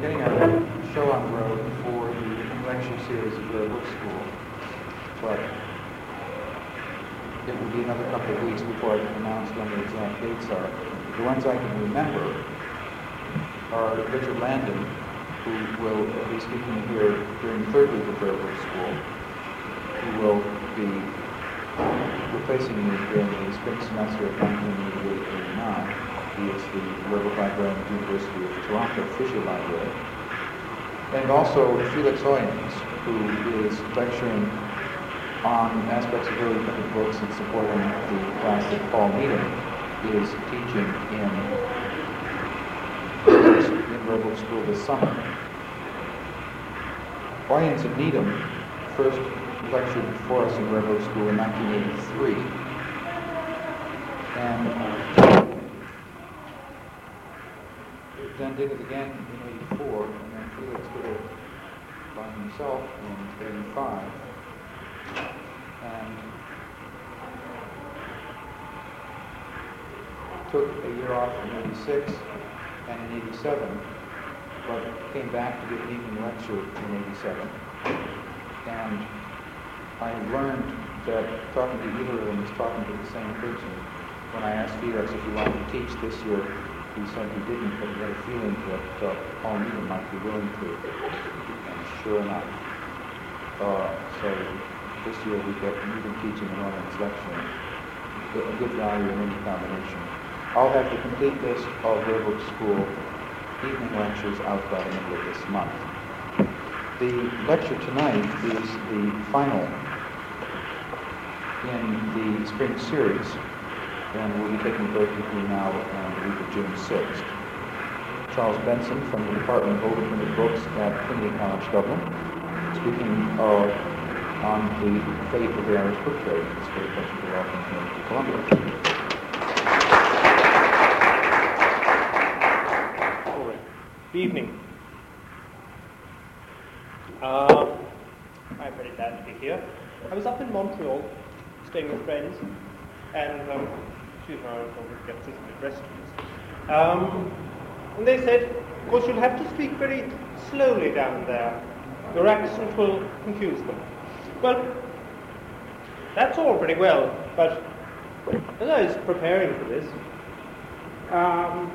getting a show on the road for the lecture series at the Book School, but it will be another couple of weeks before I can announce when the exact dates are. The ones I can remember are Richard Landon, who will be speaking here during the third week of Rare Book School, who will be replacing me during the spring semester of 1988-89. Rare Librarian at the University of Toronto Fisher Library. And also Felix Oyens, who is lecturing on aspects of early printed books and supporting the class that Paul Needham is teaching in, in Rare School this summer. Oyens and Needham first lectured for us in Rare School in 1983. And uh, then did it again in 84, and then Felix did it by himself in 85. And took a year off in 86 and in 87, but came back to give an evening lecture in 87. And I learned that talking to either of them is talking to the same person. When I asked Felix if he wanted to teach this year, he said he didn't, but he had a feeling that uh, Paul Needham might be willing to. And sure enough. Uh, so this year we get Needham teaching and Oyens lecturing. A good value in any combination. I'll have the complete list of Book School evening lectures out by the middle of this month. The lecture tonight is the final in the spring series and we'll be taking break between now and the week of June 6th. Charles Benson from the Department of Overprinted Books at Trinity College Dublin, speaking uh, on the fate of the Irish book trade. It's very pleasure to welcome him to Columbia. Good evening. Uh, I'm very glad to be here. I was up in Montreal, staying with friends, and um, excuse me, I'll get this addressed um, and they said, of course, you'll have to speak very slowly down there. Your accent will confuse them. Well, that's all pretty well, but as I was preparing for this, um,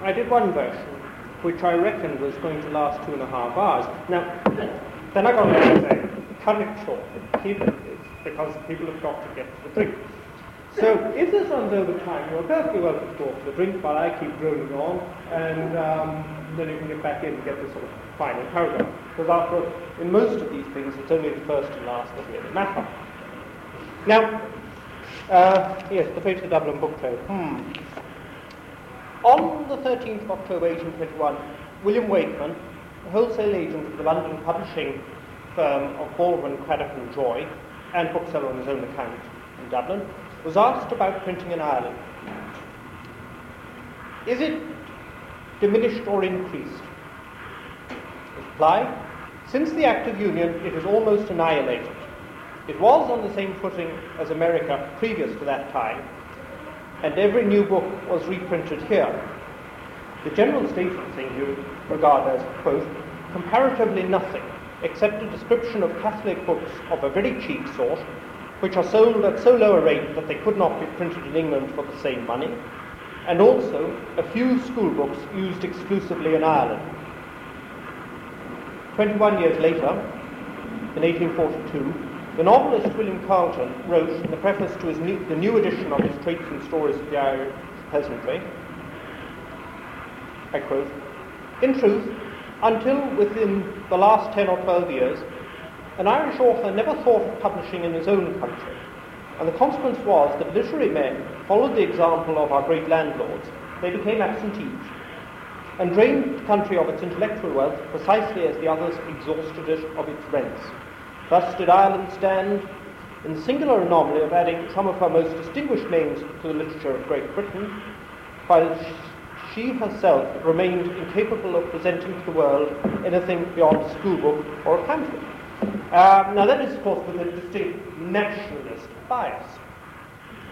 I did one version, which I reckoned was going to last two and a half hours. Now, then I got to say, cut it short, keep it, because people have got to get to the drink. So if this runs over time, you're perfectly welcome to go for the drink while I keep droning on, and um, then you can get back in and get the sort of final paragraph. Because after all, in most of these things, it's only the first and last that really matter. Now, uh, yes, the fate of the Dublin book trade. Hmm. On the 13th of October 1821, William Wakeman, a wholesale agent of the London publishing firm of Baldwin, Cradock and Joy, and bookseller on his own account in Dublin, was asked about printing in Ireland. Is it diminished or increased? Reply, since the Act of Union, it is almost annihilated. It was on the same footing as America previous to that time, and every new book was reprinted here. The general state of things you regard as, quote, comparatively nothing, except a description of Catholic books of a very cheap sort, which are sold at so low a rate that they could not be printed in England for the same money, and also a few school books used exclusively in Ireland. 21 years later, in 1842, the novelist William Carleton wrote in the preface to his new, the new edition of his Traits and Stories of the Irish Peasantry, I quote, In truth, until within the last 10 or 12 years, an Irish author never thought of publishing in his own country, and the consequence was that literary men followed the example of our great landlords. They became absentees and drained the country of its intellectual wealth precisely as the others exhausted it of its rents. Thus did Ireland stand in the singular anomaly of adding some of her most distinguished names to the literature of Great Britain, while she herself remained incapable of presenting to the world anything beyond a schoolbook or a pamphlet. Um, now that is, of course, with a distinct nationalist bias,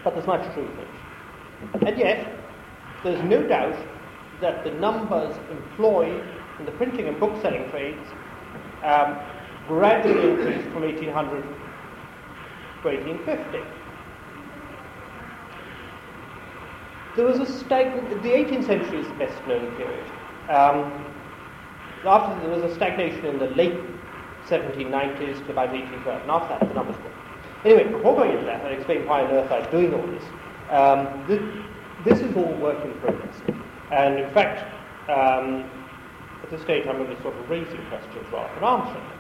but there's much truth in it. And yet, there's no doubt that the numbers employed in the printing and bookselling trades um, gradually increased from 1800 to 1850. There was a stag- the 18th century is the best known period. Um, after there was a stagnation in the late 1790s to about 1812, and after that the numbers grew. Anyway, before going into that, I'll explain why on earth I'm doing all this. Um, this, this is all work in progress. And in fact, um, at this stage I'm only sort of raising questions rather than answering them.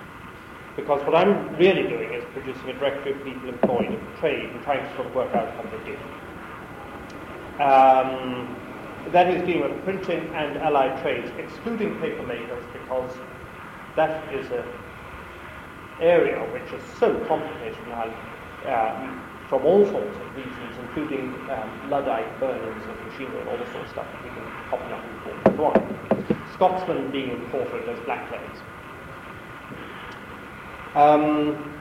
Because what I'm really doing is producing a directory of people employed in trade and trying to sort of work out how they did. Um, that is dealing with printing and allied trades, excluding paper makers, because that is an area which is so complicated now um, from all sorts of reasons, including um, Luddite burnings of machinery and all the sort of stuff that we can popping up in the and so on. Scotsmen being imported as blacklegs. Um,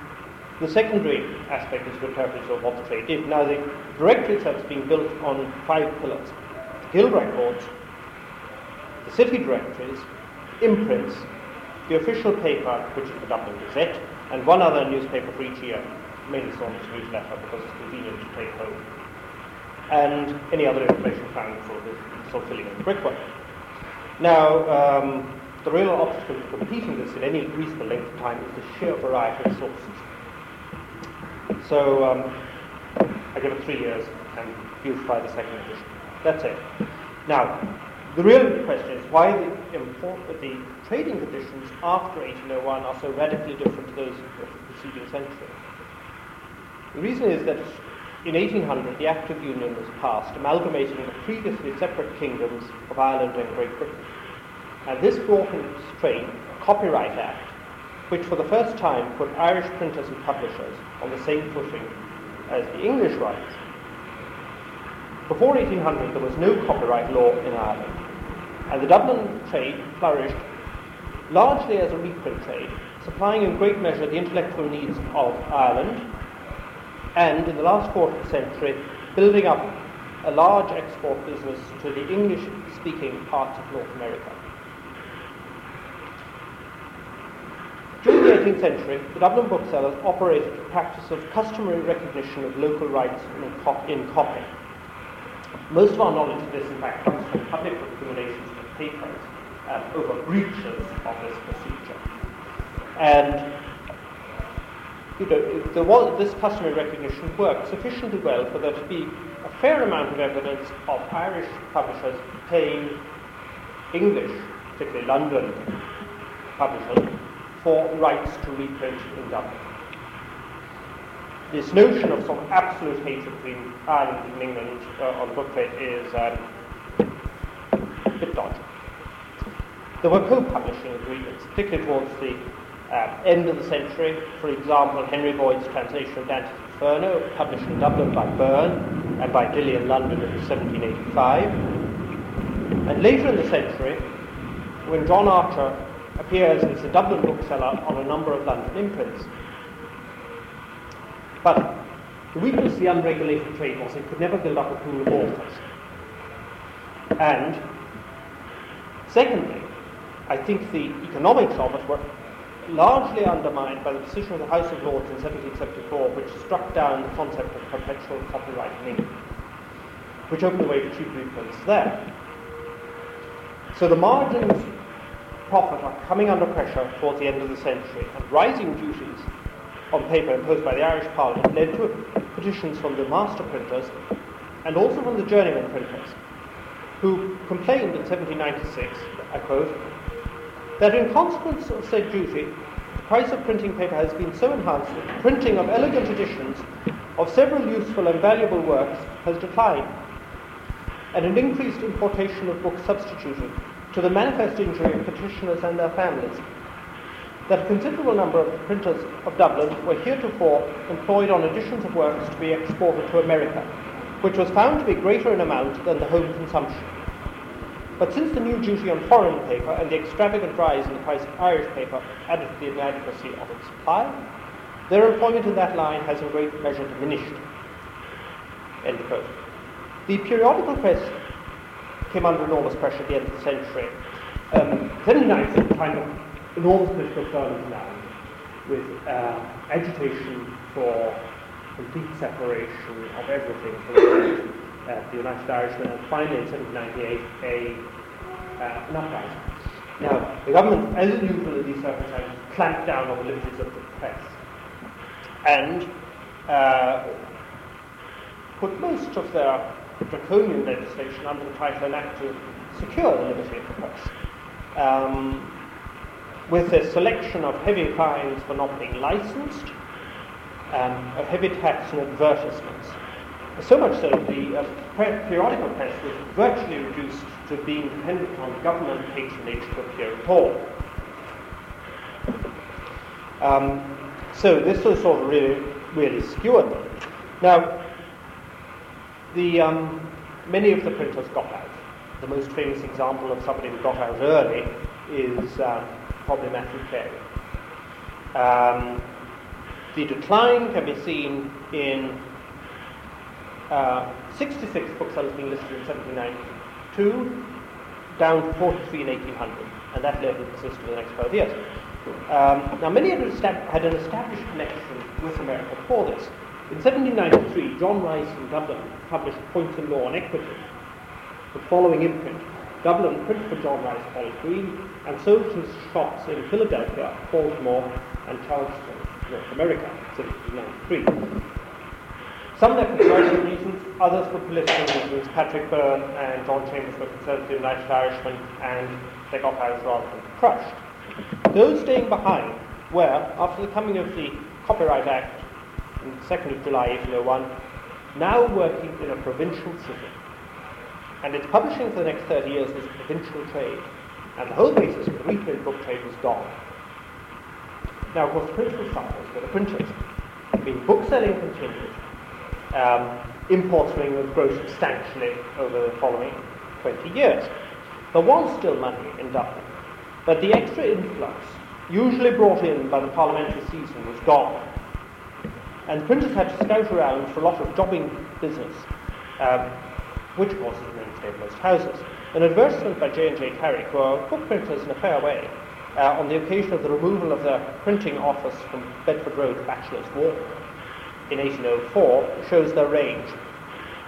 the secondary aspect is to interpret of what the trade did. Now, the directory itself is being built on five pillars. The guild records, the city directories, imprints, the official paper, which is the Dublin Gazette, and one other newspaper for each year, mainly Saunders newsletter because it's convenient to take home, and any other information found for the sort of filling in the brickwork. Now, um, the real obstacle to completing this in any reasonable length of time is the sheer variety of sources. So um, I give it three years and beautify the second edition. That's it. Now, the real question is why the, import, the trading conditions after 1801 are so radically different to those of the preceding century. The reason is that in 1800 the Act of Union was passed, amalgamating the previously separate kingdoms of Ireland and Great Britain. And this brought into strain a Copyright Act, which for the first time put Irish printers and publishers on the same footing as the English writers. Before 1800 there was no copyright law in Ireland, and the Dublin trade flourished largely as a reprint trade, supplying in great measure the intellectual needs of Ireland, and in the last quarter of the century, building up a large export business to the English-speaking parts of North America. During the 18th century, the Dublin booksellers operated a practice of customary recognition of local rights in, cop- in copy. Most of our knowledge of this, in fact, comes from public accumulations of papers um, over breaches of this procedure. And you know, was, this customary recognition worked sufficiently well for there to be a fair amount of evidence of Irish publishers paying English, particularly London publishers, for rights to reprint in Dublin. This notion of some absolute hatred between Ireland and England uh, on the book trade is um, a bit dodgy. There were co-publishing agreements, particularly towards the uh, end of the century. For example, Henry Boyd's translation of Dante's Inferno, published in Dublin by Byrne and by Dilly in London in 1785. And later in the century, when John Archer appears as a Dublin bookseller on a number of London imprints. But the weakness of the unregulated trade was it could never build up a pool of authors. And secondly, I think the economics of it were largely undermined by the decision of the House of Lords in 1774, which struck down the concept of perpetual copyright in England, which opened the way for cheap reprints there. So the margins profit are coming under pressure towards the end of the century, and rising duties on paper imposed by the Irish Parliament led to petitions from the master printers and also from the journeyman printers, who complained in 1796, I quote, that in consequence of said duty, the price of printing paper has been so enhanced that the printing of elegant editions of several useful and valuable works has declined, and an increased importation of books substituted to the manifest injury of petitioners and their families. That a considerable number of printers of Dublin were heretofore employed on editions of works to be exported to America, which was found to be greater in amount than the home consumption. But since the new duty on foreign paper and the extravagant rise in the price of Irish paper added to the inadequacy of its supply, their employment in that line has in great measure diminished. End quote. The periodical press came under enormous pressure at the end of the century. Um, 79 is a kind of enormous political ferment now, with uh, agitation for complete separation of everything from uh, the United Irishmen, and finally in 1798 a, uh, an uprising. Now, the government, as usual in these circumstances, clamped down on the liberties of the press and uh, put most of their draconian legislation under the title An Act to Secure the Liberty of the Press. Um, with a selection of heavy fines for not being licensed, um, a heavy tax on advertisements. So much so the uh, periodical press was virtually reduced to being dependent on government patronage to appear at all. Um, so this was sort of really, really skewered them. Now, the, um, many of the printers got out. The most famous example of somebody who got out early is um, probably Matthew. Um, the decline can be seen in uh, 66 booksellers being listed in 1792, down to 43 in 1800, and that level persisted for the next 12 years. Um, now, many had, had an established connection with America before this. In 1793, John Rice in Dublin published Points in Law and Equity, the following imprint. Dublin printed for John Rice College Green and sold to shops in Philadelphia, Baltimore, and Charleston, North America, 1793. Some left for commercial reasons, others for political reasons. Patrick Byrne and John Chambers were conservative United Irishmen, and they got out rather than crushed. Those staying behind were, after the coming of the Copyright Act on the 2nd of July 1801, now working in a provincial city and its publishing for the next 30 years was provincial trade, and the whole basis of the reprint book trade was gone. Now, of course, the principal sufferers were the printers. I mean, book selling continued. Um, imports grow substantially over the following 20 years. There was still money in Dublin, but the extra influx, usually brought in by the parliamentary season, was gone. And printers had to scout around for a lot of jobbing business, um, which of course is maintained most houses. An advertisement by J&J Carrick, who are book printers in a fair way, uh, on the occasion of the removal of the printing office from Bedford Road, to Bachelor's Walk, in 1804, shows their range.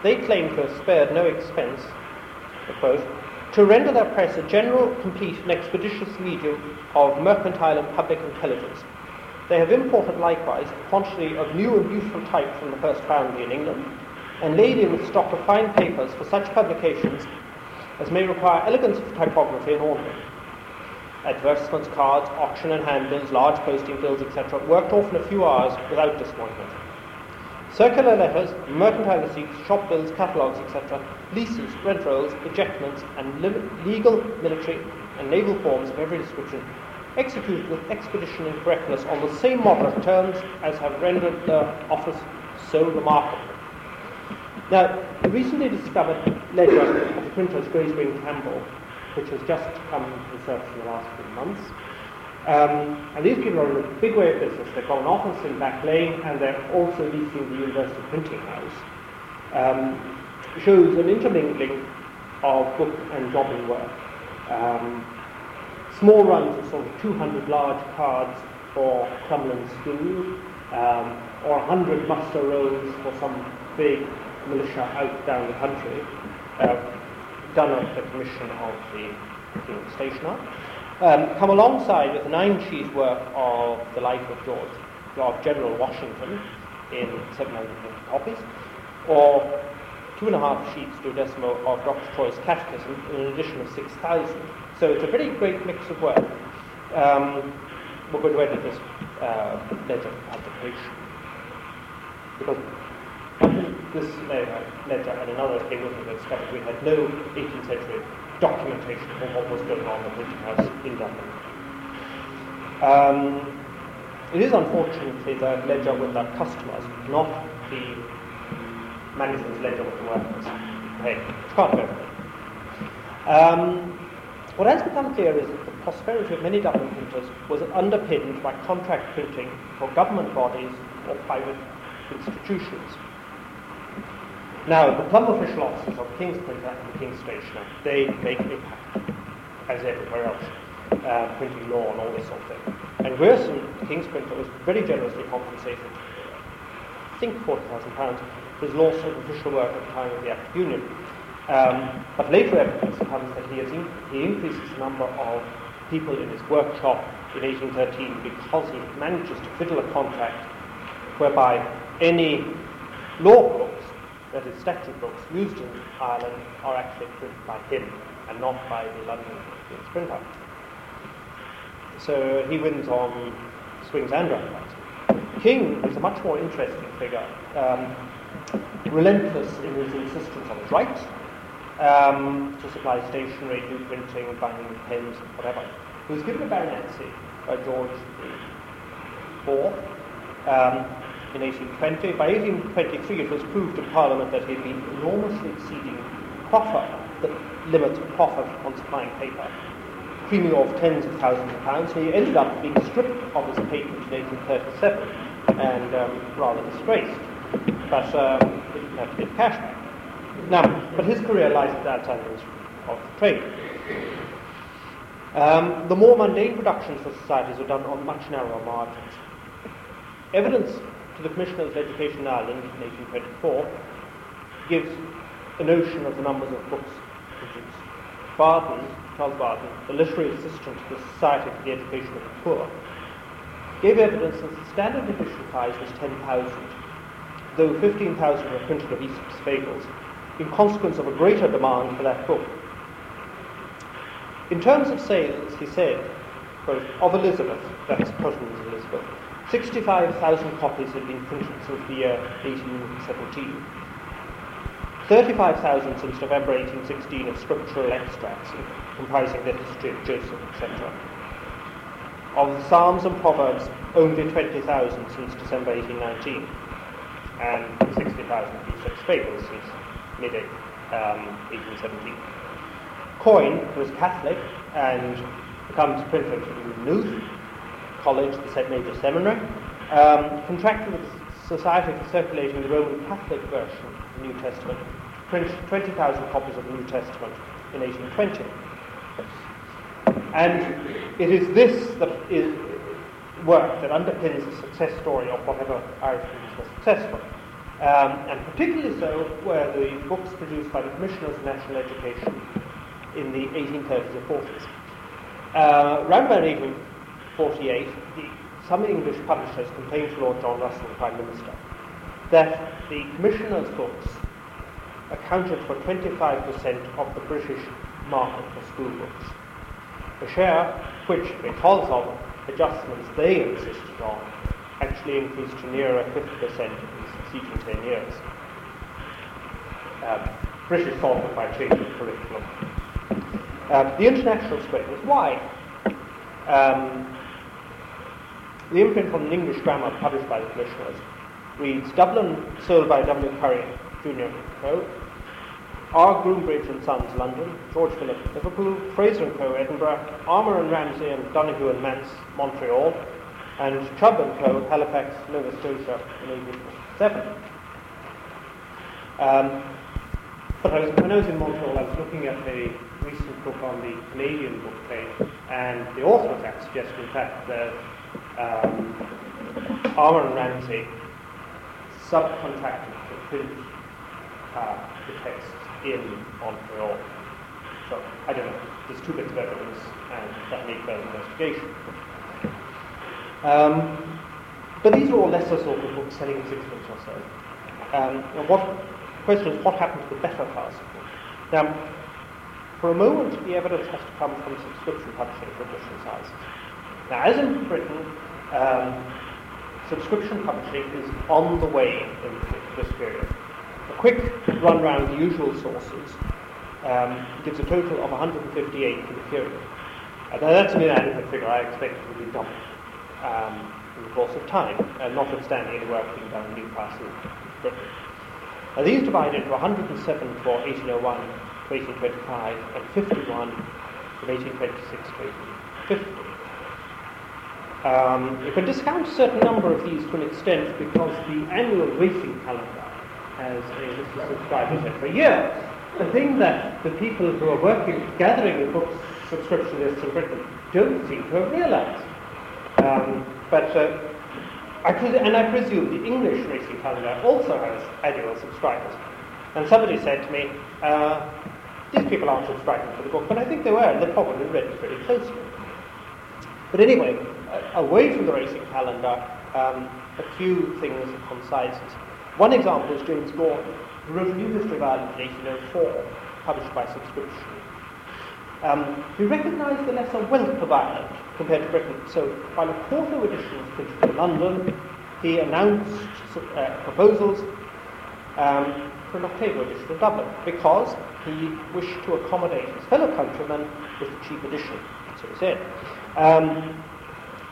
They claim to have spared no expense, quote, to render their press a general, complete, and expeditious medium of mercantile and public intelligence. They have imported likewise a quantity of new and useful type from the first foundry in England, and laid in a stock of fine papers for such publications as may require elegance of typography and ornament. Advertisements, cards, auction and handbills, large posting bills, etc., worked off in a few hours without disappointment. Circular letters, mercantile receipts, shop bills, catalogues, etc., leases, rent rolls, ejectments, and legal, military, and naval forms of every description, executed with expedition and correctness on the same moderate terms as have rendered the office so remarkable. Now, the recently discovered ledger of the printer's Graisberry and Campbell, which has just come to the surface in the last few months, um, and these people are in a big way of business. They've got an office in Back Lane and they're also leasing the University Printing House. Um, shows an intermingling of book and jobbing work. Um, small runs of sort of 200 large cards for Crumlin School, um, or 100 muster rolls for some big militia out down the country, uh, done at the commission of the King Stationer, um, come alongside with a nine-sheet work of the life of George, of General Washington in 750 copies, or two and a half sheets to a decimal of Dr. Troy's Catechism in an edition of 6,000. So it's a very great mix of work. Um, we're going to edit this uh, ledger publication because this ledger and another came thing was discovered we had no 18th century documentation of what was going on at Printing House in Dublin. Um, it is unfortunately the ledger with the customers, not the management's ledger with the workers. Hey, it's quite different. Um, what has become clear is that the prosperity of many Dublin printers was underpinned by contract printing for government bodies or private institutions. Now, the plumb official officers of King's Printer and King's Stationer, they make a pact, as everywhere else, uh, printing law and all this sort of thing. And the King's Printer, was very generously compensated, I think £40,000, for his sort of official work at the time of the Act of Union. Um, but later evidence comes that he, in, he increases the number of people in his workshop in 1813 because he manages to fiddle a contract whereby any law books that is statute books used in Ireland are actually printed by him and not by the London Printer. So he wins on swings and roundabouts. King is a much more interesting figure, um, relentless in his insistence on his rights um, to supply stationery, do printing, binding pens, whatever. He was given a baronetcy by George IV. Um, in 1820. By 1823, it was proved to Parliament that he had been enormously exceeding proffer, the limits of profit on supplying paper, creaming off tens of thousands of pounds. So he ended up being stripped of his patent in 1837 and um, rather disgraced. But um, he didn't have to get cash back. Now, but his career lies at that time of trade. Um, the more mundane productions for societies were done on much narrower margins. Evidence to the Commissioners of Education in Ireland in 1824 gives a notion of the numbers of books produced. Barton, Charles Barton, the literary assistant to the Society for the Education of the Poor, gave evidence that the standard edition size was 10,000, though 15,000 were printed of Aesop's fables, in consequence of a greater demand for that book. In terms of sales, he said, quote, of Elizabeth, that's Cottin's Elizabeth, 65,000 copies had been printed since the year 1817. 35,000 since November 1816 of scriptural extracts comprising the history of Joseph, etc. Of the Psalms and Proverbs, only 20,000 since December 1819, and 60,000 of Aesop's fables since mid um, 1817. Coyne was Catholic and becomes printer in Maynooth College, the St. Major Seminary, um, contracted with the Society for Circulating the Roman Catholic version of the New Testament, printed 20,000 copies of the New Testament in 1820. And it is this that is work that underpins the success story of whatever Irish printers were successful. Um, and particularly so were the books produced by the Commissioners of National Education in the 1830s and 40s. Uh, around about 18, 48, the, some English publishers complained to Lord John Russell, the Prime Minister, that the Commissioner's books accounted for 25% of the British market for school books. A share which, because of adjustments they insisted on, actually increased to nearer 50% in the succeeding 10 years. Um, British thought by changing curriculum. Um, the international spread was wide. Um, the imprint from an English grammar published by the Commissioners reads Dublin, sold by W. Curry, Jr. Co. R. Groombridge and Sons, London, George Philip, Liverpool, Fraser and Co., Edinburgh, Armour and Ramsay and Donoghue and Mance, Montreal, and Chubb and Co., Halifax, Nova Scotia, in 1847. Um, but I was, when I was in Montreal, I was looking at a recent book on the Canadian book trade, and the author of that suggested, in fact, that um, Armour and Ramsay subcontracted to print uh, the text in Montreal. So I don't know. There's two bits of evidence, and that needs further investigation. Um, but these are all lesser sort of books selling sixpence or so. Um, what question is what happened to the better class of books? Now, for a moment, the evidence has to come from subscription publishing for edition sizes. Now, as in Britain, um, subscription publishing is on the way in this period. A quick run round the usual sources um, gives a total of 158 for the period. Uh, that's an inadequate figure. I expect it will be doubled um, in the course of time, uh, notwithstanding any work being done in Newcastle, Britain. Now these divide into 107 for 1801 to 1825 and 51 from 1826 to 1850. Um, you can discount a certain number of these to an extent because the annual racing calendar has a list of subscribers every year. The thing that the people who are working, gathering the book subscription lists in Britain don't seem to have realized. Um, but, uh, I pres- and I presume the English racing calendar also has annual subscribers. And somebody said to me, uh, these people aren't subscribing to the book, but I think they were, and they probably read it pretty closely. But anyway, away from the racing calendar, um, a few things on sizes. One example is James Gordon, who wrote a new history of Ireland in 1804, published by subscription. Um, he recognised the lesser wealth of Ireland compared to Britain, so while a quarto edition was printed in London, he announced uh, proposals um, for an octavo edition in Dublin because he wished to accommodate his fellow countrymen with a cheap edition, so he said. Um,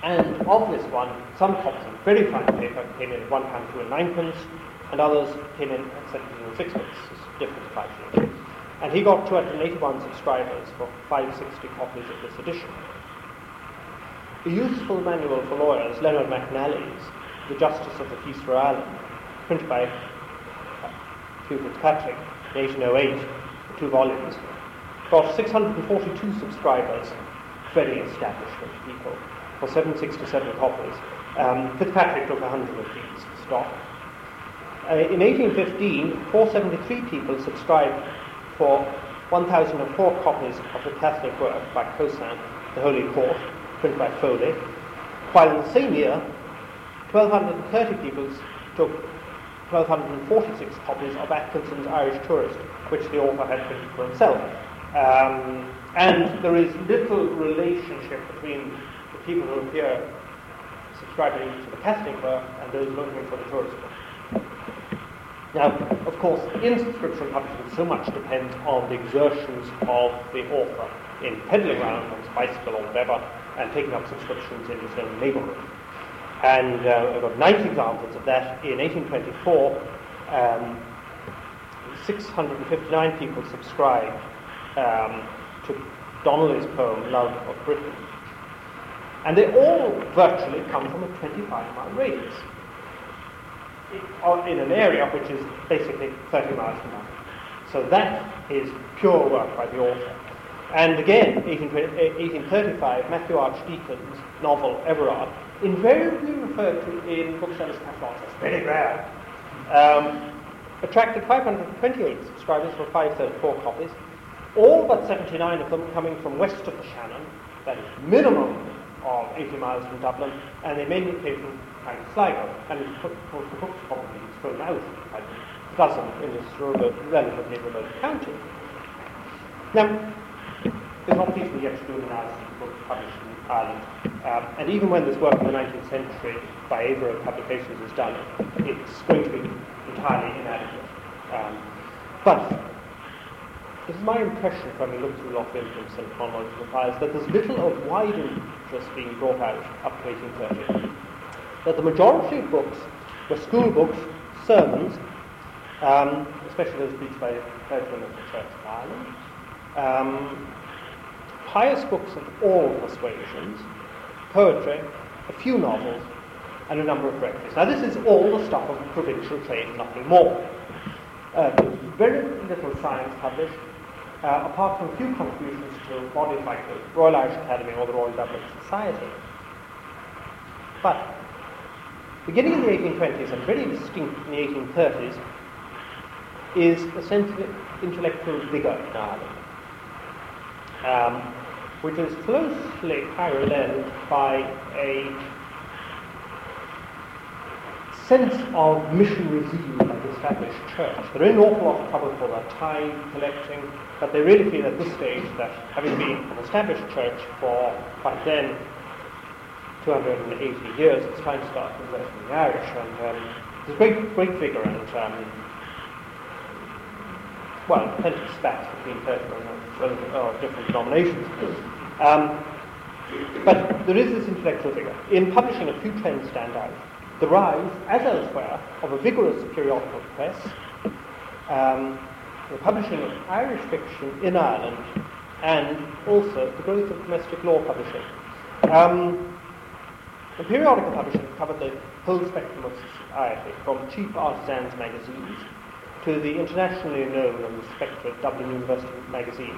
and of this one, some copies of very fine paper came in at one pound two and ninepence, and others came in at seventeen and sixpence, different five shillings. And he got 281 subscribers for 560 copies of this edition. A useful manual for lawyers, Leonard McNally's The Justice of the Peace for Ireland, printed by uh, Hugh Fitzpatrick in 1808, two volumes, got 642 subscribers, very established people, for 767 copies. Um, Fitzpatrick took 100 of these stock. Uh, in 1815, 473 people subscribed for 1,004 copies of the Catholic work by Caussin, The Holy Court, printed by Foley, while in the same year, 1,230 people took 1,246 copies of Atkinson's Irish Tourist, which the author had printed for himself. Um, and there is little relationship between people who appear subscribing to the Catholic work and those looking for the tourist book. Now, of course, in subscription publishing, so much depends on the exertions of the author in peddling around on his bicycle or whatever and taking up subscriptions in his own neighborhood. And uh, I've got 90 examples of that. In 1824, um, 659 people subscribed um, to Donnelly's poem, Love of Britain. And they all virtually come from a 25 mile radius in an area which is basically 30 miles from London. So that is pure work by the author. And again, 1835, Matthew Archdeacon's novel Everard, invariably referred to in booksellers' catalogues as very rare, um, attracted 528 subscribers for 534 copies, all but 79 of them coming from west of the Shannon, that is minimum of 80 miles from Dublin, and they mainly came from kind Sligo, and of course the book's probably thrown out by a dozen in this remote, relatively remote county. Now, there's not feasible yet to do an analysis of books published in Ireland, um, and even when this work in the 19th century by Avro Publications is done, it's going to be entirely inadequate. Um, but it's my impression from having looked through Loch Infants and chronological files that there's little of wide interest being brought out up to 1830. That the majority of books were school books, sermons, um, especially those preached by clergymen of the Church of Ireland, um, pious books of all persuasions, poetry, a few novels, and a number of brevities. Now, this is all the stuff of provincial trade, nothing more. Uh, very little science published, uh, apart from a few contributions to bodies like the Royal Irish Academy or the Royal Dublin Society. But beginning in the 1820s and very distinct in the 1830s is a sense of intellectual vigour in Ireland, um, which is closely paralleled by a sense of missionary zeal by the established church. They're in an awful lot of trouble for their tithe collecting, but they really feel at this stage that having been an established church for, by then, 280 years, it's time to start converting the Irish. And um, there's great, great vigour and, um, well, plenty of spats between uh, different denominations. Um, but there is this intellectual vigour. In publishing, a few trends stand out the rise, as elsewhere, of a vigorous periodical press, um, the publishing of Irish fiction in Ireland, and also the growth of domestic law publishing. Um, the periodical publishing covered the whole spectrum of society, from cheap artisans' magazines to the internationally known and respected Dublin University magazine,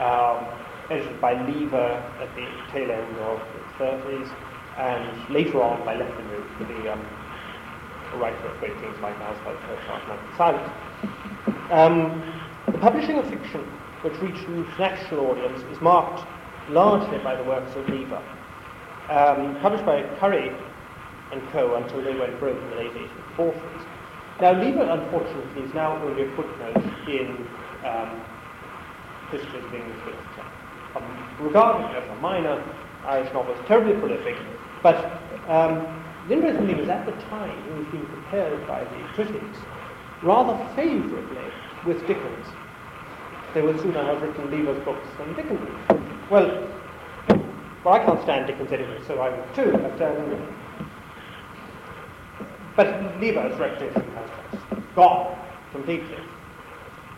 um, edited by Lever at the tail end of the 30s, and later on by Lefferts, the um, writer of great things like Asphalt, Hershoff, and Silence. Um, the publishing of fiction, which reached an international audience, is marked largely by the works of Lever, um, published by Curry and Co. until they went broke in the late 1840s. Now, Lever, unfortunately, is now only a footnote in um, history of English literature. Um, regarded as a minor Irish novelist, terribly prolific, but um, the interesting thing is at the time he was being compared by the critics rather favourably with Dickens. They would sooner have written Lever's books than Dickens. Well, well, I can't stand Dickens anyway, so I would too. But, um, but Lever's reputation has gone completely.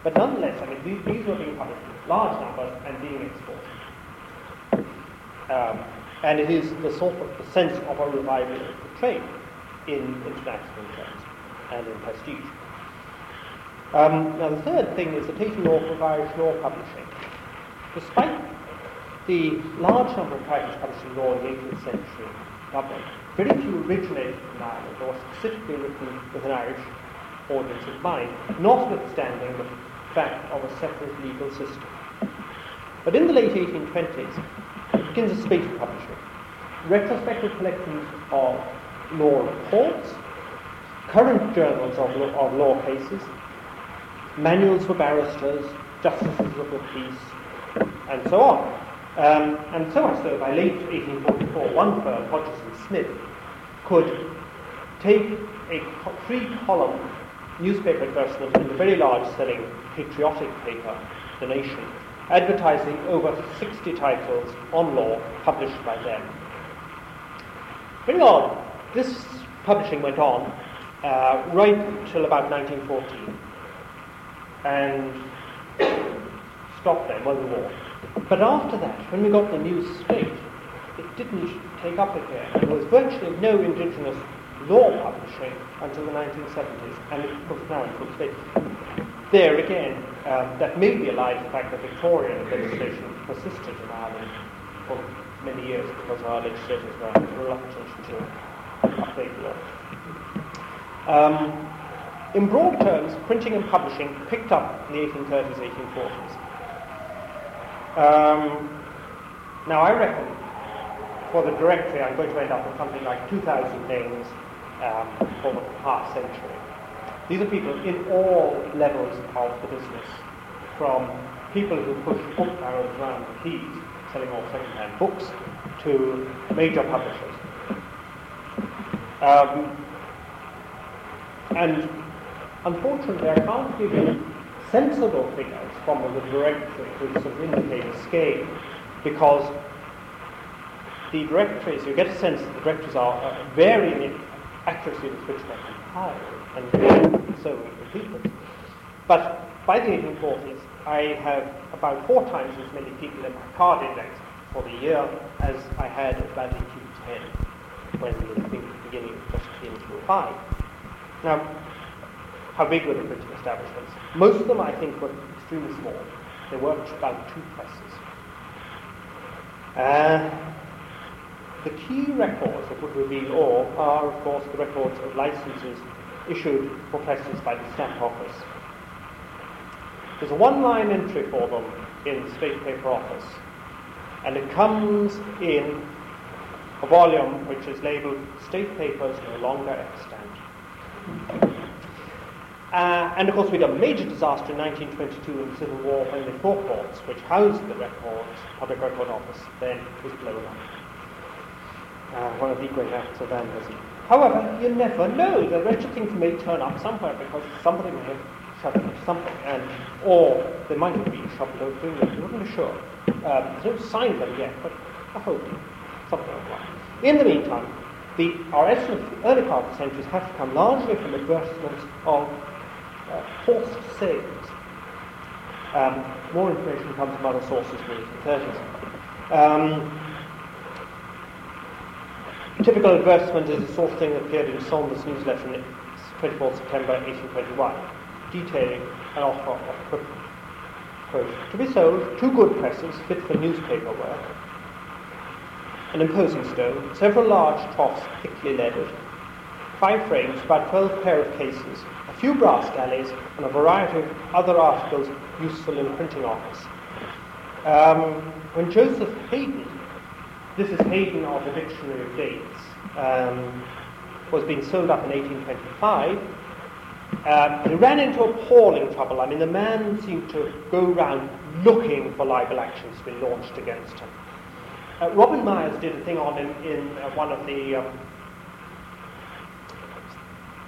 But nonetheless, I mean, these, these were being published in large numbers and being exported. Um, and it is the sort of the sense of a revival of the trade in international terms and in prestige. Um, now, the third thing is the taking off of Irish law publishing. Despite the large number of titles published in law in the 18th century Dublin, very few originated in Ireland or specifically written with an Irish audience in mind, notwithstanding the fact of a separate legal system. But in the late 1820s, it begins a of publishing. Retrospective collections of law reports, current journals of law, of law cases, manuals for barristers, justices of the peace, and so on. Um, and so much so, by late 1844, one firm, Hodges and Smith, could take a three-column newspaper advertisement in the very large-selling patriotic paper, The Nation, advertising over 60 titles on law published by them. Very odd. This publishing went on uh, right till about 1914 and stopped then, well, the war. But after that, when we got the new state, it didn't take up again. There was virtually no indigenous law publishing until the 1970s, and it was now in full state. There again, um, that may be allied to the fact that Victorian legislation persisted in Ireland for many years because our legislators were reluctant to update the law. Um, in broad terms, printing and publishing picked up in the 1830s, 1840s. Um, now, I reckon for the directory, I'm going to end up with something like 2,000 names um, for the past century. These are people in all levels of the business, from people who push book barrels around the keys, selling off second-hand books, to major publishers. Um, and unfortunately, I can't give you sensible figures from the directory to sort of indicate a scale, because the directories, you get a sense that the directories are uh, varying in accuracy with which they're compiled and so repeated. But by the 1840s, I have about four times as many people in my card index for the year as I had about 1810 when I think the beginning just came to revive. Now, how big were the printing establishments? Most of them, I think, were extremely small. They worked about two presses. Uh, the key records that would reveal all are, of course, the records of licenses issued for presses by the Stamp Office. There's a one-line entry for them in the State Paper Office, and it comes in a volume which is labelled State Papers No Longer Extant. Uh, and of course, we had a major disaster in 1922 in the Civil War when the Four Courts, which housed the records, Public Record Office, then was blown up uh, one of the great acts of vandalism. However, you never know. The wretched things may turn up somewhere because somebody may have shoveled something, and or they might have been shoveled out doing it. You're not really sure. Um, there's no sign of them yet, but I hope something like that. In the meantime, the, our estimates of the early part of the centuries have to come largely from advertisements of uh, forced sales. Um, more information comes from other sources in the 30s. Um, Typical advertisement is the sort of thing that appeared in Saunders' newsletter on 24 September 1821. detailing an offer of equipment. Quote, to be sold, two good presses fit for newspaper work, an imposing stone, several large troughs thickly leaded, five frames, about 12 pair of cases, a few brass galleys, and a variety of other articles useful in a printing office. Um, when Joseph Haydon, this is Haydn of the Dictionary of Dates, um, was being sold up in 1825, um, he ran into appalling trouble. I mean, the man seemed to go around looking for libel actions to be launched against him. Uh, Robin Myers did a thing on him in uh, one of the um,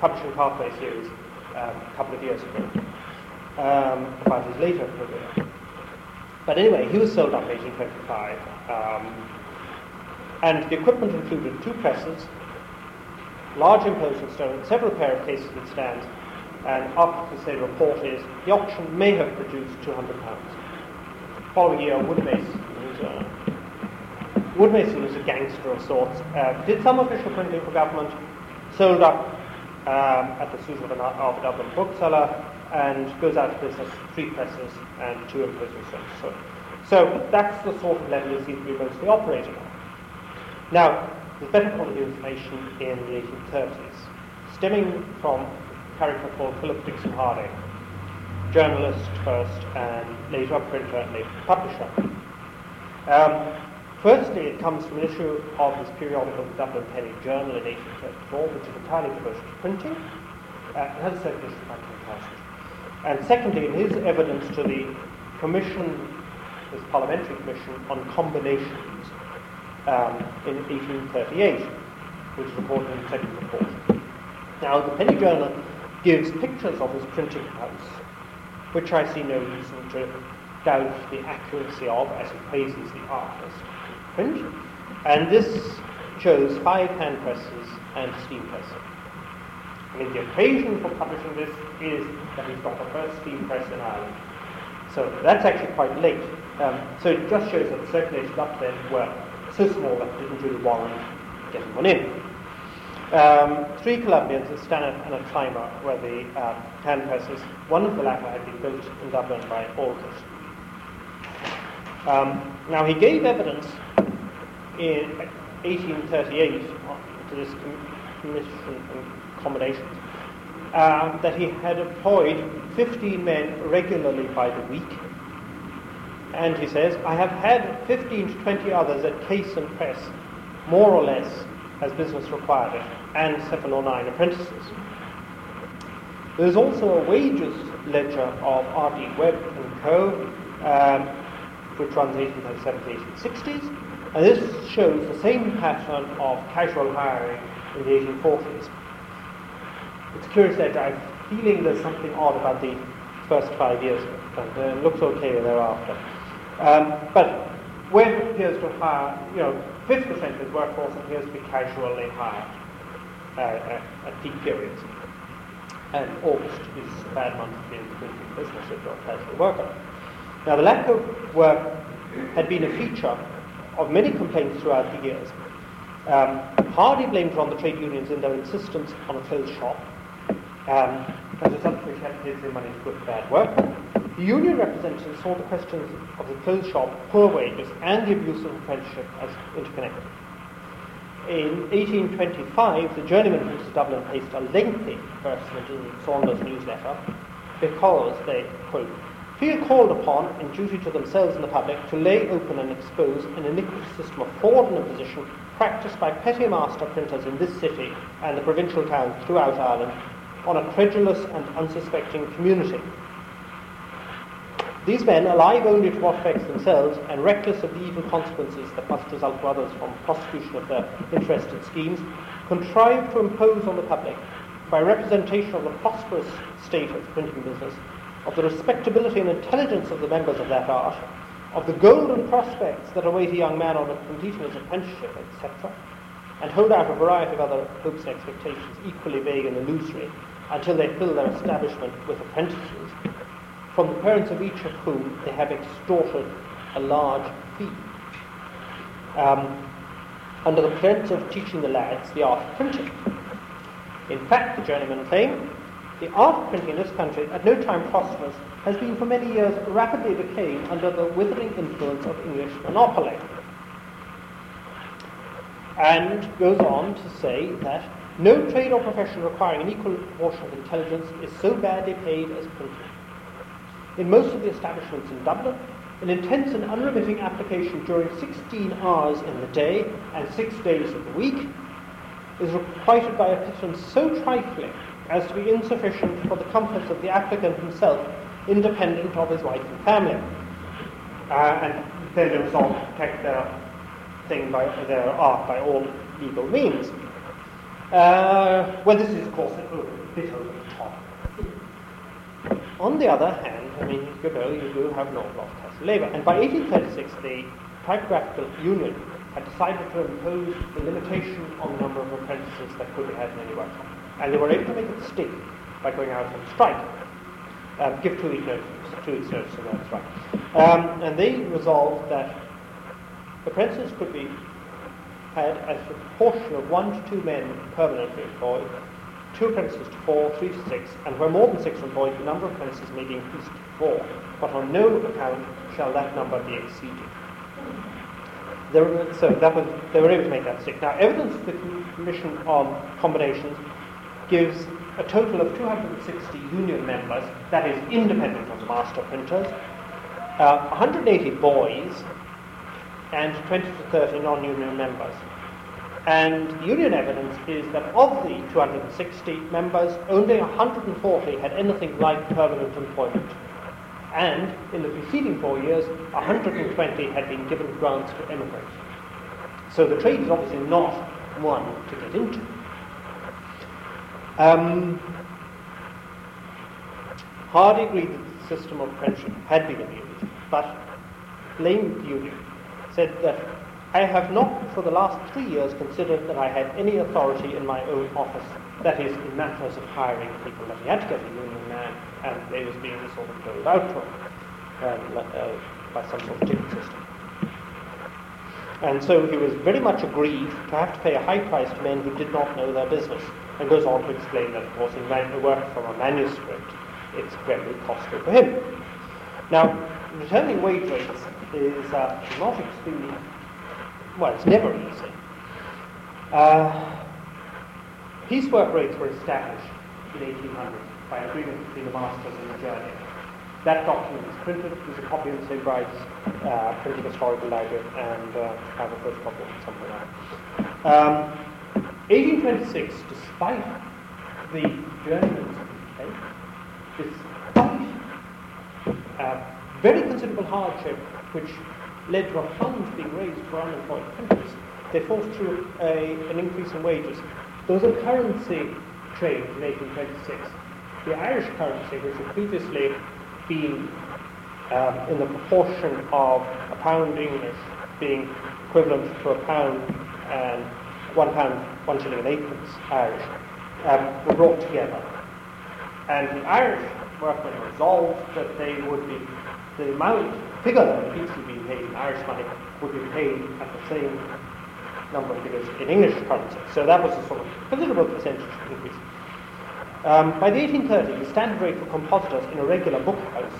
Publishing Pathway series um, a couple of years ago, um, about his later career. But anyway, he was sold up in 1825, um, and the equipment included two presses, large imposing stone, several pair of cases with stands, and up to say report is the auction may have produced 200 pounds. Following year, Woodmason, a, Woodmason was a gangster of sorts, uh, did some official printing for government, sold up um, at the suit of, an, of a Dublin bookseller, and goes out of business, three presses and two imposing stones. So, so that's the sort of level he seems to be mostly operating on. Now, there's better quality information in the 1830s, stemming from a character called Philip Dixon Hardy, journalist first and later a printer and later publisher. Um, firstly, it comes from an issue of this periodical the Dublin Penny Journal in 1834, which is entirely devoted to printing. Uh, it has a of 19,000. And secondly, in his evidence to the commission, this parliamentary commission on combinations um, in 1838, which is reported in the second report. Now, the Penny Journal gives pictures of his printing house, which I see no reason to doubt the accuracy of, as he praises the artist print. And this shows five hand presses and steam presses. I mean, the occasion for publishing this is that he's got the first steam press in Ireland. So that's actually quite late. Um, so it just shows that the circulations up then were that it didn't really warrant getting one in. Um, three Columbians, a Stanhope and a Clymer, were the um, hand presses. One of the latter had been built in Dublin by Aldrich. Um, now he gave evidence in 1838 to this commission accommodations um, that he had employed 15 men regularly by the week. And he says, I have had 15 to 20 others at case and press, more or less as business required it, and seven or nine apprentices. There's also a wages ledger of R.D. Webb and Co., um, which runs 1837 to 1860s, and this shows the same pattern of casual hiring in the 1840s. It's curious that I'm feeling there's something odd about the first five years, but uh, it looks okay thereafter. Um, but Webb appears to hire, you know, 50% of his workforce appears to be casually hired uh, at, at, peak periods. And August is a bad month to be in the business if you're a casual worker. Now, the lack of work had been a feature of many complaints throughout the years. Um, Hardy blamed on the trade unions in their insistence on a closed shop, um, as a which had to pay their money to put bad work. The union representatives saw the questions of the closed shop, poor wages, and the abuse of apprenticeship as interconnected. In 1825, the journeyman from Dublin placed a lengthy advertisement in Saunders' newsletter because they, quote, feel called upon in duty to themselves and the public to lay open and expose an iniquitous system of fraud and imposition practised by petty master printers in this city and the provincial towns throughout Ireland on a credulous and unsuspecting community. These men, alive only to what affects themselves and reckless of the evil consequences that must result to others from prosecution of their interested schemes, contrive to impose on the public, by representation of the prosperous state of the printing business, of the respectability and intelligence of the members of that art, of the golden prospects that await a young man on completing his apprenticeship, etc., and hold out a variety of other hopes and expectations equally vague and illusory until they fill their establishment with apprentices, from the parents of each of whom they have extorted a large fee. Um, under the pretence of teaching the lads the art of printing. In fact, the journeymen claim the art of printing in this country, at no time prosperous, has been for many years rapidly decaying under the withering influence of English monopoly. And goes on to say that no trade or profession requiring an equal proportion of intelligence is so badly paid as printing. In most of the establishments in Dublin, an intense and unremitting application during 16 hours in the day and six days of the week is requited by a pittance so trifling as to be insufficient for the comforts of the applicant himself, independent of his wife and family. Uh, and they resolve to protect their thing by their art by all legal means. Uh, well, this is, of course, a bit over the top. On the other hand, I mean, you know, you do have lot of Castle labour. And by 1836, the Typographical Union had decided to impose a limitation on the number of apprentices that could be had in any workshop. And they were able to make it stick by going out on strike. Um, give two weeks notice, two weeks notice of that strike. Um, and they resolved that apprentices could be had as a proportion of one to two men permanently employed, two apprentices to four, three to six, and where more than six are employed, the number of apprentices may be increased to four, but on no account shall that number be exceeded. Were, so that was, they were able to make that stick. Now, evidence of the Commission on Combinations gives a total of 260 union members, that is independent of the master printers, uh, 180 boys, and 20 to 30 non-union members. And union evidence is that of the 260 members, only 140 had anything like permanent employment. And in the preceding four years, 120 had been given grants to emigrate. So the trade is obviously not one to get into. Um, Hardy agreed that the system of apprenticeship had been abused, but blamed the union, said that I have not for the last three years considered that I had any authority in my own office, that is, in matters of hiring people, that he had to get a union man, and they was being sort of doled out to um, uh, by some sort of ticket system. And so he was very much aggrieved to have to pay a high price to men who did not know their business, and goes on to explain that, of course, in writing work from a manuscript, it's very costly for him. Now, determining wage rates is uh, not extremely well, it's never easy. Uh, piecework rates were established in 1800 by agreement between the masters and the journey. That document is printed. There's a copy in St. Bride's uh, Printing Historical Library, and uh, I have a of it somewhere. Um, 1826, despite the journeyman's okay, despite uh, very considerable hardship, which led to a funds being raised for unemployed printers. They forced through a, an increase in wages. There was a currency change in 1826. The Irish currency, which had previously been um, in the proportion of a pound English being equivalent to a pound and one pound, one shilling and eightpence Irish, um, were brought together. And the Irish workmen resolved that they would be, the amount figure that the piece would be paid in Irish money would be paid at the same number of figures in English currency. So that was a sort of considerable percentage increase. Um, by the 1830s, the standard rate for compositors in a regular book house,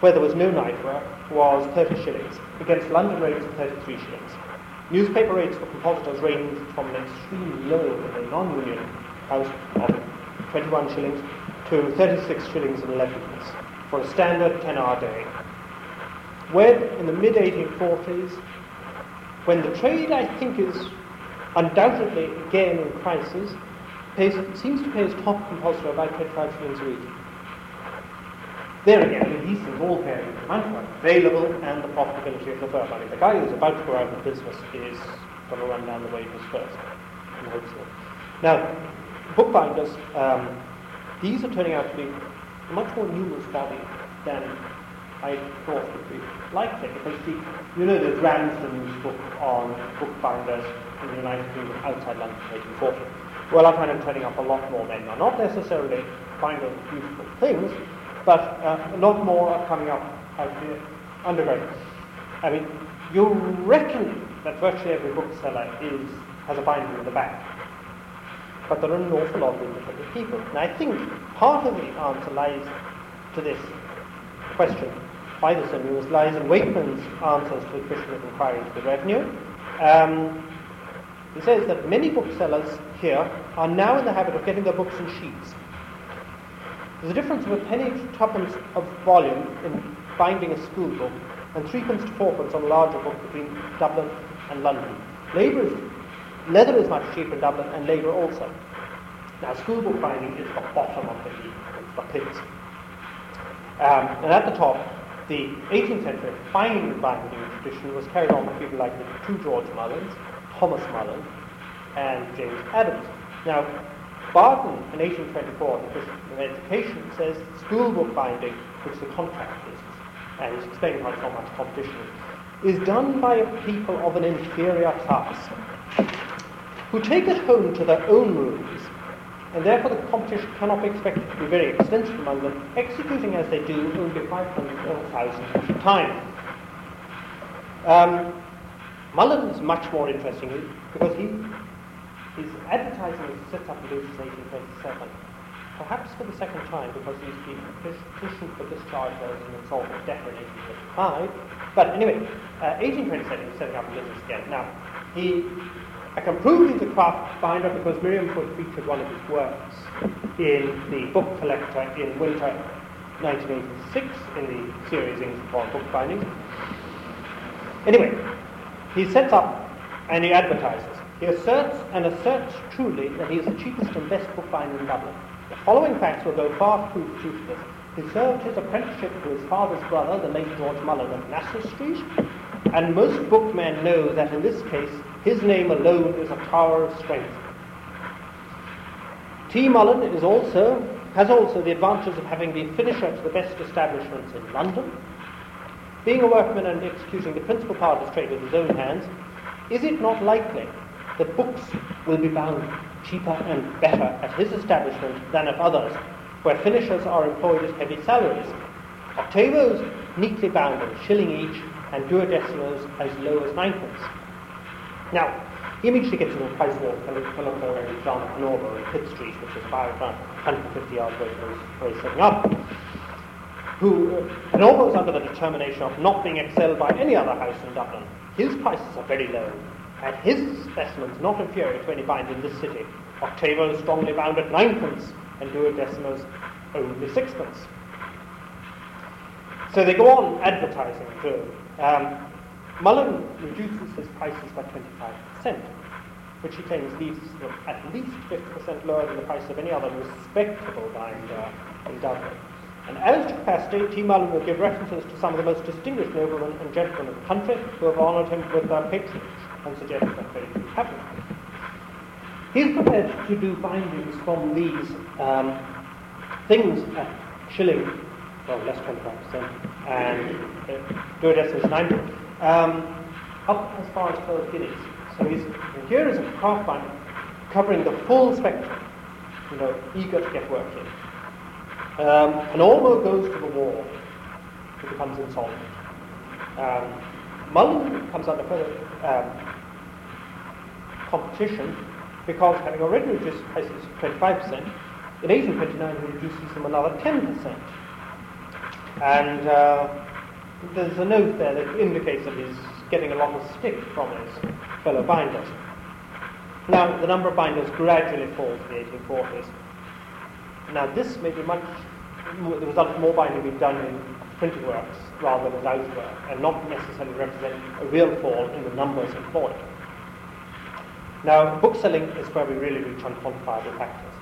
where there was no night work, was 30 shillings, against London rates of 33 shillings. Newspaper rates for compositors ranged from an extremely low in a non-union house of 21 shillings to 36 shillings and 11 pence for a standard 10-hour day when in the mid 1840s, when the trade, I think, is undoubtedly again in crisis, pays, seems to pay its top compositor about 25 shillings a week. There again, all the amount of work available and the profitability of the firm. I mean, the guy who's about to go out of business is going to run down the wages first. Now, bookbinders, um, these are turning out to be much more numerous body than I thought would be likely because the, you know the Ramsden's book on bookbinders in the United Kingdom outside London in 1840. Well, I find them turning up a lot more men now. Not necessarily finding beautiful things, but uh, a lot more are coming up out here underground. I mean, you reckon that virtually every bookseller is has a binder in the back. but there are an awful lot of independent people. And I think part of the answer lies to this question why the news lies in Wakeman's answers to inquiry into the revenue. Um, he says that many booksellers here are now in the habit of getting their books in sheets. There's a difference of a penny to twopence of volume in binding a school book and threepence to fourpence on a larger book between Dublin and London. Labour is, leather is much cheaper in Dublin and labour also. Now, school book binding is the bottom of the heap, the pit. Um, and at the top, the 18th century fine binding tradition was carried on by people like the two George Mullens, Thomas Mullen, and James Adams. Now, Barton in 1824, the Christian of Education, says school book binding, which is the contract is, and he's explaining how it's not much competition, is done by people of an inferior class who take it home to their own rooms and therefore the competition cannot be expected to be very extensive among them, executing as they do only 500 or 1,000 at a time. Um, Mullen is much more interesting because he his advertising is set up in 1827, perhaps for the second time because he's been petitioned for discharge as an insolvent debtor in 1825. But anyway, uh, 1827 he's setting up a business again. Now, he I can prove he's a craft binder because Mirjam Foot featured one of his works in the book collector in winter 1986 in the series English Foreign Book Binding. Anyway, he sets up and he advertises. He asserts and asserts truly that he is the cheapest and best bookbinder in Dublin. The following facts will go far to prove the truth of this. He served his apprenticeship to his father's brother, the late George Mullen of Nassau Street, and most bookmen know that in this case his name alone is a tower of strength. T. Mullen is also, has also the advantage of having been finisher to the best establishments in London. Being a workman and executing the principal part of his trade with his own hands, is it not likely that books will be bound cheaper and better at his establishment than at others, where finishers are employed at heavy salaries? Octavos neatly bound at a shilling each, and duodecimos as low as ninepence. Now, he immediately gets to price war Philip and John Hanover in Pitt Street, which is about 150 yards away from where he's setting up, who uh, Hanover is under the determination of not being excelled by any other house in Dublin. His prices are very low, and his specimens not inferior to any bind in this city. Octavo is strongly bound at ninepence, and duodecimos only sixpence. So they go on advertising too. Um, Mullen reduces his prices by 25%, which he claims leaves them at least 50% lower than the price of any other respectable binder in Dublin. And as to capacity, T. Mullen will give references to some of the most distinguished noblemen and gentlemen of the country who have honoured him with their patronage and suggest that very few happen. He's prepared to do bindings from these um, things at shilling, well, less 25%, and uh, duodecimals 9 um, up as far as 12 guineas. So here is a craft covering the full spectrum, you know, eager to get work in. Um, and almost goes to the wall, he becomes insolvent. Um, Mullen comes under further um, competition because having already reduced prices 25%, in 1829 he reduces them another 10%. And uh, there's a note there that indicates that he's getting a long stick from his fellow binders. Now, the number of binders gradually falls in the 1840s. Now, this may be much the result of more binding being done in printed works rather than without work, and not necessarily represent a real fall in the numbers employed. Now, bookselling is where we really reach unquantifiable factors.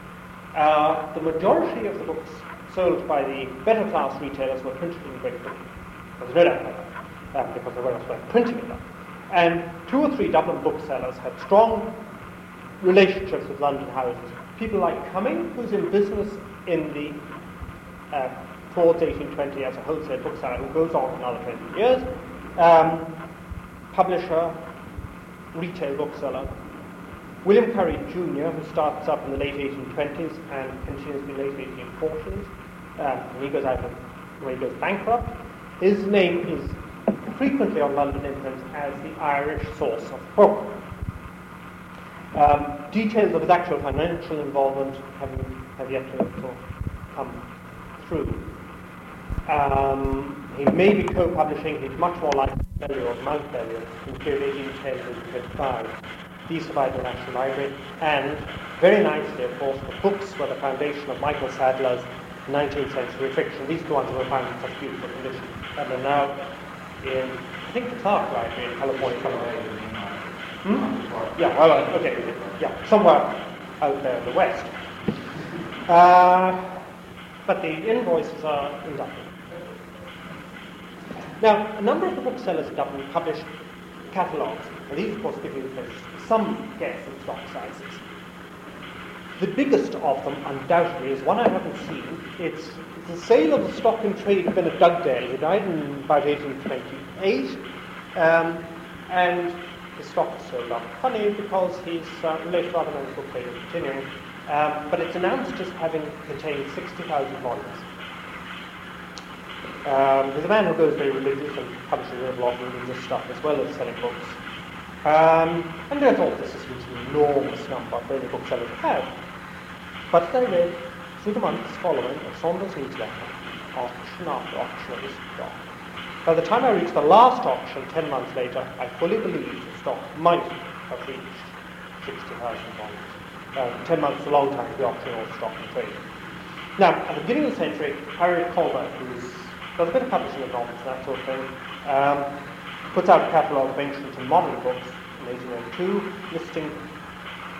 Uh, the majority of the books sold by the better class retailers were printed in Great Britain. There's no doubt about that, um, because there were also printing up. And two or three Dublin booksellers had strong relationships with London houses. People like Cumming, who's in business in the uh, towards 1820 as a wholesale bookseller, who goes on another 20 years, um, publisher, retail bookseller. William Curry Jr., who starts up in the late 1820s and continues in the late 1840s, um, and he goes out of, when he goes bankrupt, his name is frequently on London imprints as the Irish source of book. Um, details of his actual financial involvement have, have yet to, come through. Um, he may be co-publishing, he's much more like Bellew of Mount Bellew in period 1810 to 25. These survive the National Library, and very nicely, of course, the books were the foundation of Michael Sadleir's 19th century fiction. These two ones were found in such beautiful condition, and are now in, I think, the Clark Library in California. Hmm? Yeah, well, okay, yeah, somewhere out there in the west. Uh, but the invoices are in Dublin. Now, a number of the booksellers in Dublin published catalogues, and these, of course, give you some guess at stock sizes. The biggest of them, undoubtedly, is one I haven't seen. It's the sale of the stock in trade of Bennett Dugdale, who died in about 1828, um, and the stock is sold off. Funny, because he's uh, rather than book trade continuing, um, but it's announced as having contained 60,000 volumes. Um, he's a man who goes very religious and publishes a lot of religious stuff as well as selling books. Um, and I thought this is an enormous number for any bookseller to have. But I read through the months following a Saunders newsletter, auction after auction of this stock. By the time I reached the last auction, ten months later, I fully believed the stock might have reached 60,000 volumes. Uh, ten months is a long time to be auctioning all stock and trade. Now, at the beginning of the century, Harriet Colbert, who's does a bit of publishing of novels and that sort of thing. Um, puts out a catalogue of ancient and modern books in 1802, listing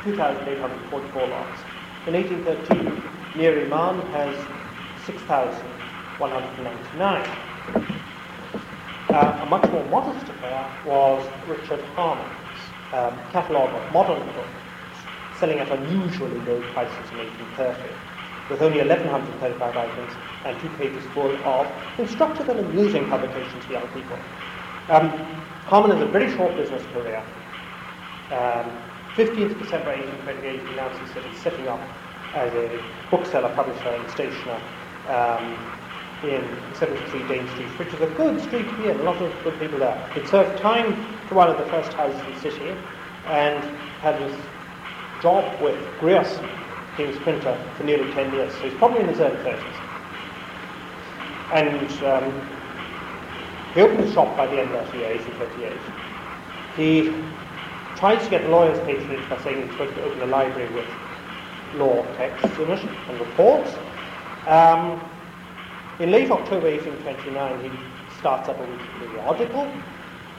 2,844 lots. In 1813, Neri Mann has 6,199. Uh, a much more modest affair was Richard Harman's um, catalogue of modern books, selling at unusually low prices in 1830 with only 1,135 items and two pages full of instructive and amusing publications for young people. Um, Harman has a very short business career. Um, 15th December 1828, he announces that he's setting up as a bookseller, publisher, and stationer um, in 73 Dame Street, which is a good street to be in, a lot of good people there. It served time to one of the first houses in the city and had his job with Grierson, King's printer for nearly 10 years, so he's probably in his early 30s. And um, he opened his shop by the end of that year, 1838. He tries to get the lawyer's patronage by saying he's supposed to open a library with law texts in it and reports. Um, in late October 1829, he starts up a weekly periodical.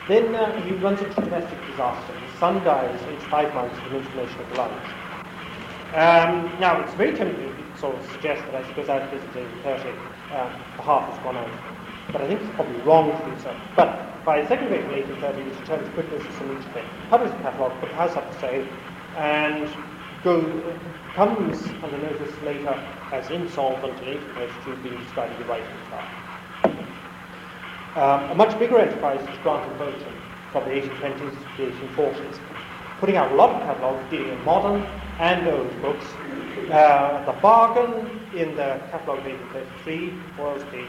Then uh, he runs into domestic disaster. His son dies aged five months of an inflammation of the lungs. Um, now, it's very tempting to sort of suggest that as he goes out visiting 30. Um, the half has gone out. But I think it's probably wrong to do so. But by the second week of April 1830, he returns quickly to St. Lucia, publishes the catalogue, put the house up sale, and go, comes under notice later as insolvent in 1832, being described as a writing. Um, a much bigger enterprise is Grant and Beauchamp from the 1820s to the 1840s, putting out a lot of catalogues dealing in modern and old books. Uh, the bargain in the catalogue of 1833 was the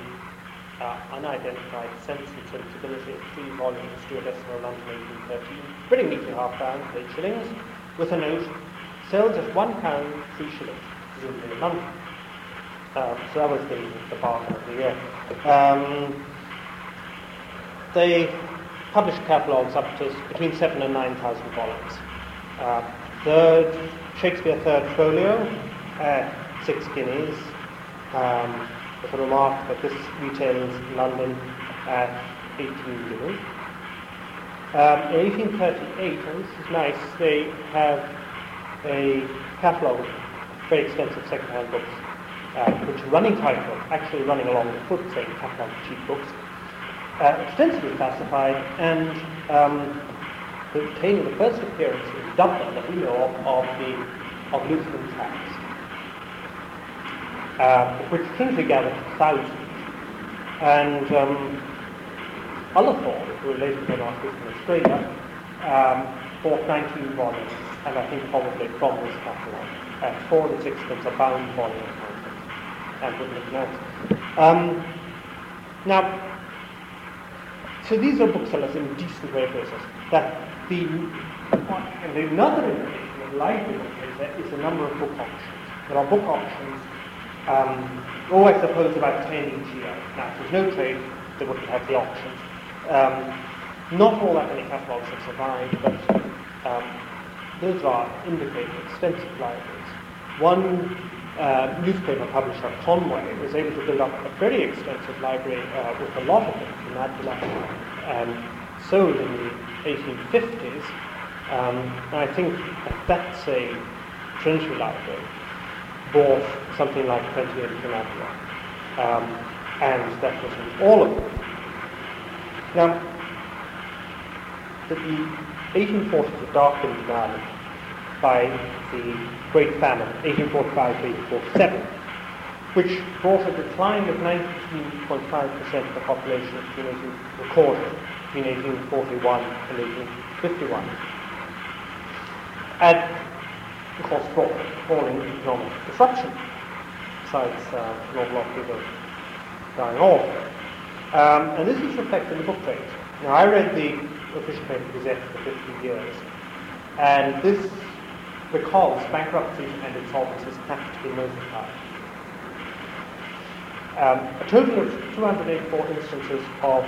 uh, unidentified sense and sensibility of three volumes to a decimal London 1813, pretty neatly half bound, eight shillings, with a note, sells at one pound, three shillings, in London. Uh, so that was the, the bargain of the year. Um, they published catalogues up to between seven and nine thousand volumes. Uh, Shakespeare third folio at six guineas, um, with a remark that this retails in London at 18 guineas. Um, in 1838, and this is nice, they have a catalogue of very extensive second-hand books, uh, which are running title, actually running along the foot saying catalogue of cheap books, uh, extensively classified and um, obtaining the first appearance in Dublin that we know of, of the of Lutheran tracts, uh, which Kingsley gathered thousands. And um, Ullathorne, who later became Archbishop in Australia, um, bought 19 volumes, and I think probably from this catalogue, uh, four and sixpence a bound volume and with notes. Um, now, so these are booksellers in decent way of business. That the, and another indication of there is a number of book auctions. There are book auctions, um, oh, I suppose about 10 each year. Now, if there's no trade, they wouldn't have the auctions. Um, not all that many catalogues have survived, but um, those are indicate extensive libraries. One uh, newspaper publisher, Conway, was able to build up a very extensive library uh, with a lot of them in that collection, and um, sold in the 1850s. Um, and I think that that's a Trinity library bought something like 28 Canada. Um, and that was all of them. Now, the 1840s were darkened in Ireland by the Great Famine, 1845-1847, which brought a decline of 19.5% of the population between 18, recorded between 1841 and 1851. And, of course, brought falling economic disruption, besides uh, an dying off. Um, and this is reflected in the book trade. Now, I read the official paper Gazette for 50 years, and this because bankruptcy and insolvencies have to be notified. Um, a total of 284 instances of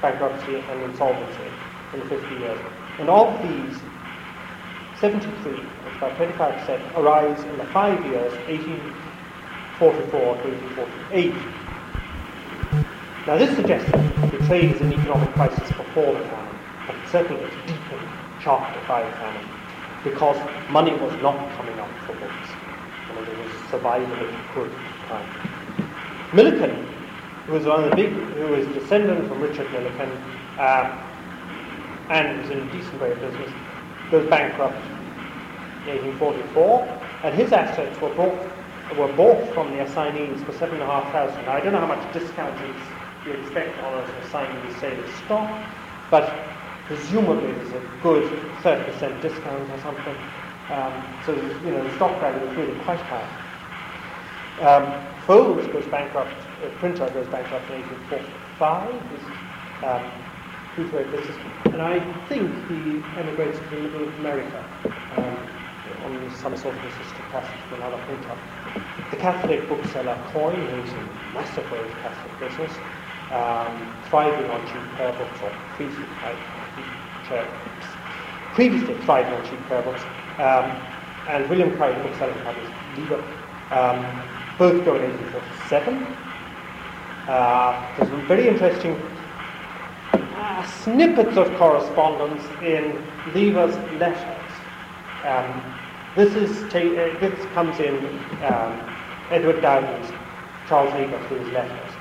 bankruptcy and insolvency in 50 years. And of these, 73, which about 25%, arise in the five years 1844 to 1848. Now this suggests that the trade is an economic crisis before the but certainly it's deepened sharply by famine because money was not coming out for books. You know, there was survival if you could time. Milliken, who was one of the big, who was descendant from Richard Milliken, uh, and was in a decent way of business, goes bankrupt in 1844, and his assets were bought were bought from the assignees for seven and a half thousand. I don't know how much discount you expect on an assignee sale of stock, but presumably there's a good 30% discount or something. Um, so, you know, the stock value is really quite high. Um, Foulds goes bankrupt, uh, Printer goes bankrupt in 1845. This, um. And I think he emigrates to the middle of America um, on some sort of assisted passage to another printer. The Catholic bookseller Coyne, who's a way of Catholic business, um, thriving on cheap prayer books or feasting, uh, previously thriving on cheap prayer books, um, and William the bookseller published Lever, um, both go in 1847. Uh, there's some very interesting uh, snippets of correspondence in Lever's letters. Um, this is ta- uh, this comes in um, Edward Dowden's Charles Haygarth's letters.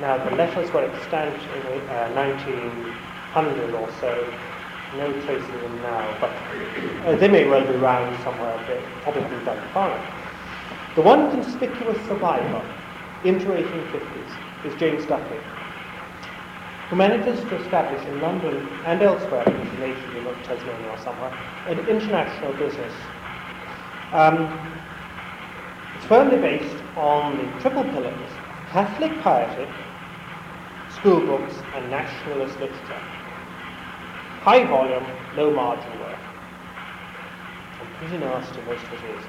Now the letters were extant in uh, 1900 or so, no trace of them now, but uh, they may well be around somewhere, but probably done fine. The one conspicuous survivor into 1850s is James Duffy, who manages to establish in London and elsewhere in the nation, in Tasmania or somewhere, an international business. Um, it's firmly based on the triple pillars, Catholic piety, school books, and nationalist literature. High volume, low margin work. And pretty nasty most of it is.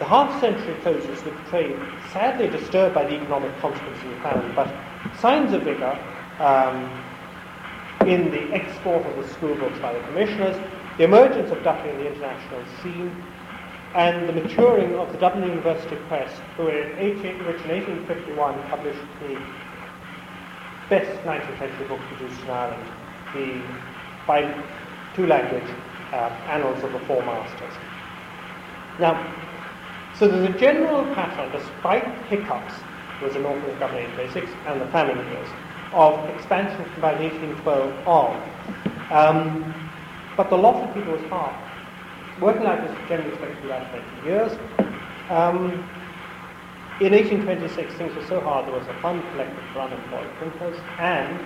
The half century closes with trade sadly disturbed by the economic consequences of the famine, but signs of vigour um, in the export of the school books by the commissioners, the emergence of Dublin in the international scene, and the maturing of the Dublin University Press, who in 18, which in 1851 published the best 19th century book produced in Ireland, the by two language uh, Annals of the Four Masters. Now, so there's a general pattern, despite hiccups, was an awful government in 1886 and the famine years, of expansion from about 1812 on. Um, but the loss of people was hard. Working life was generally expected to about 20 years. Um, in 1826, things were so hard there was a fund collected for unemployed printers, and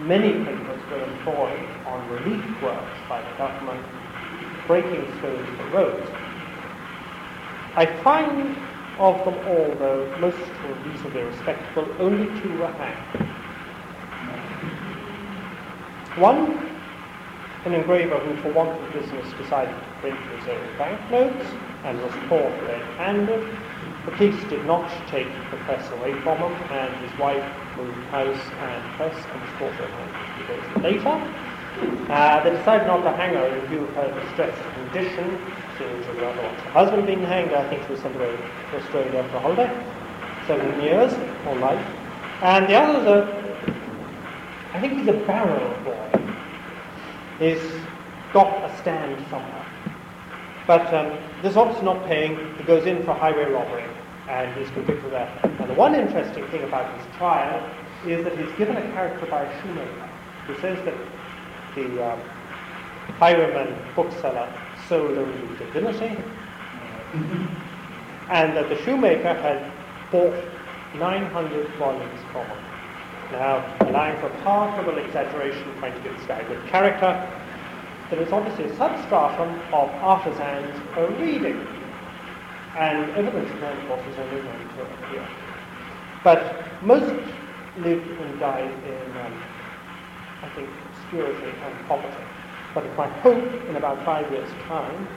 Many printers were employed on relief works by the government, breaking stones for roads. I find of them all, though most were reasonably respectable, only two were hanged. One an engraver who, for want of business, decided to print his own banknotes and was caught red-handed. The police did not take the press away from him, and his wife moved house and press and was caught a few days later. Uh, they decided not to hang her in view of her distressed condition, she rather wants her husband being hanged. I think she was sent away to Australia for a holiday, seven years, or life. And the other is I think he's a barrel boy. He's got a stand somewhere. But um, this obviously not paying. He goes in for highway robbery and is convicted of that. And the one interesting thing about his trial is that he's given a character by a shoemaker who says that the um, highwayman bookseller sold only divinity and that the shoemaker had bought 900 volumes from him. Now, allowing for partial exaggeration, trying to give this guy a good character, there is obviously a substratum of artisans are reading. And evidence of that, of course, is only going to appear. But most lived and died in, um, I think, obscurity and poverty. But it's my hope in about five years' time,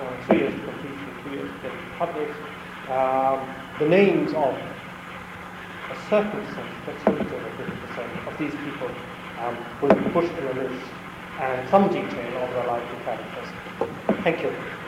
uh, three years to completion, two years to get it published, um, the names of a certain percentage, 50% of these people um, will be pushed in a list and some detail of their life characters. Thank you.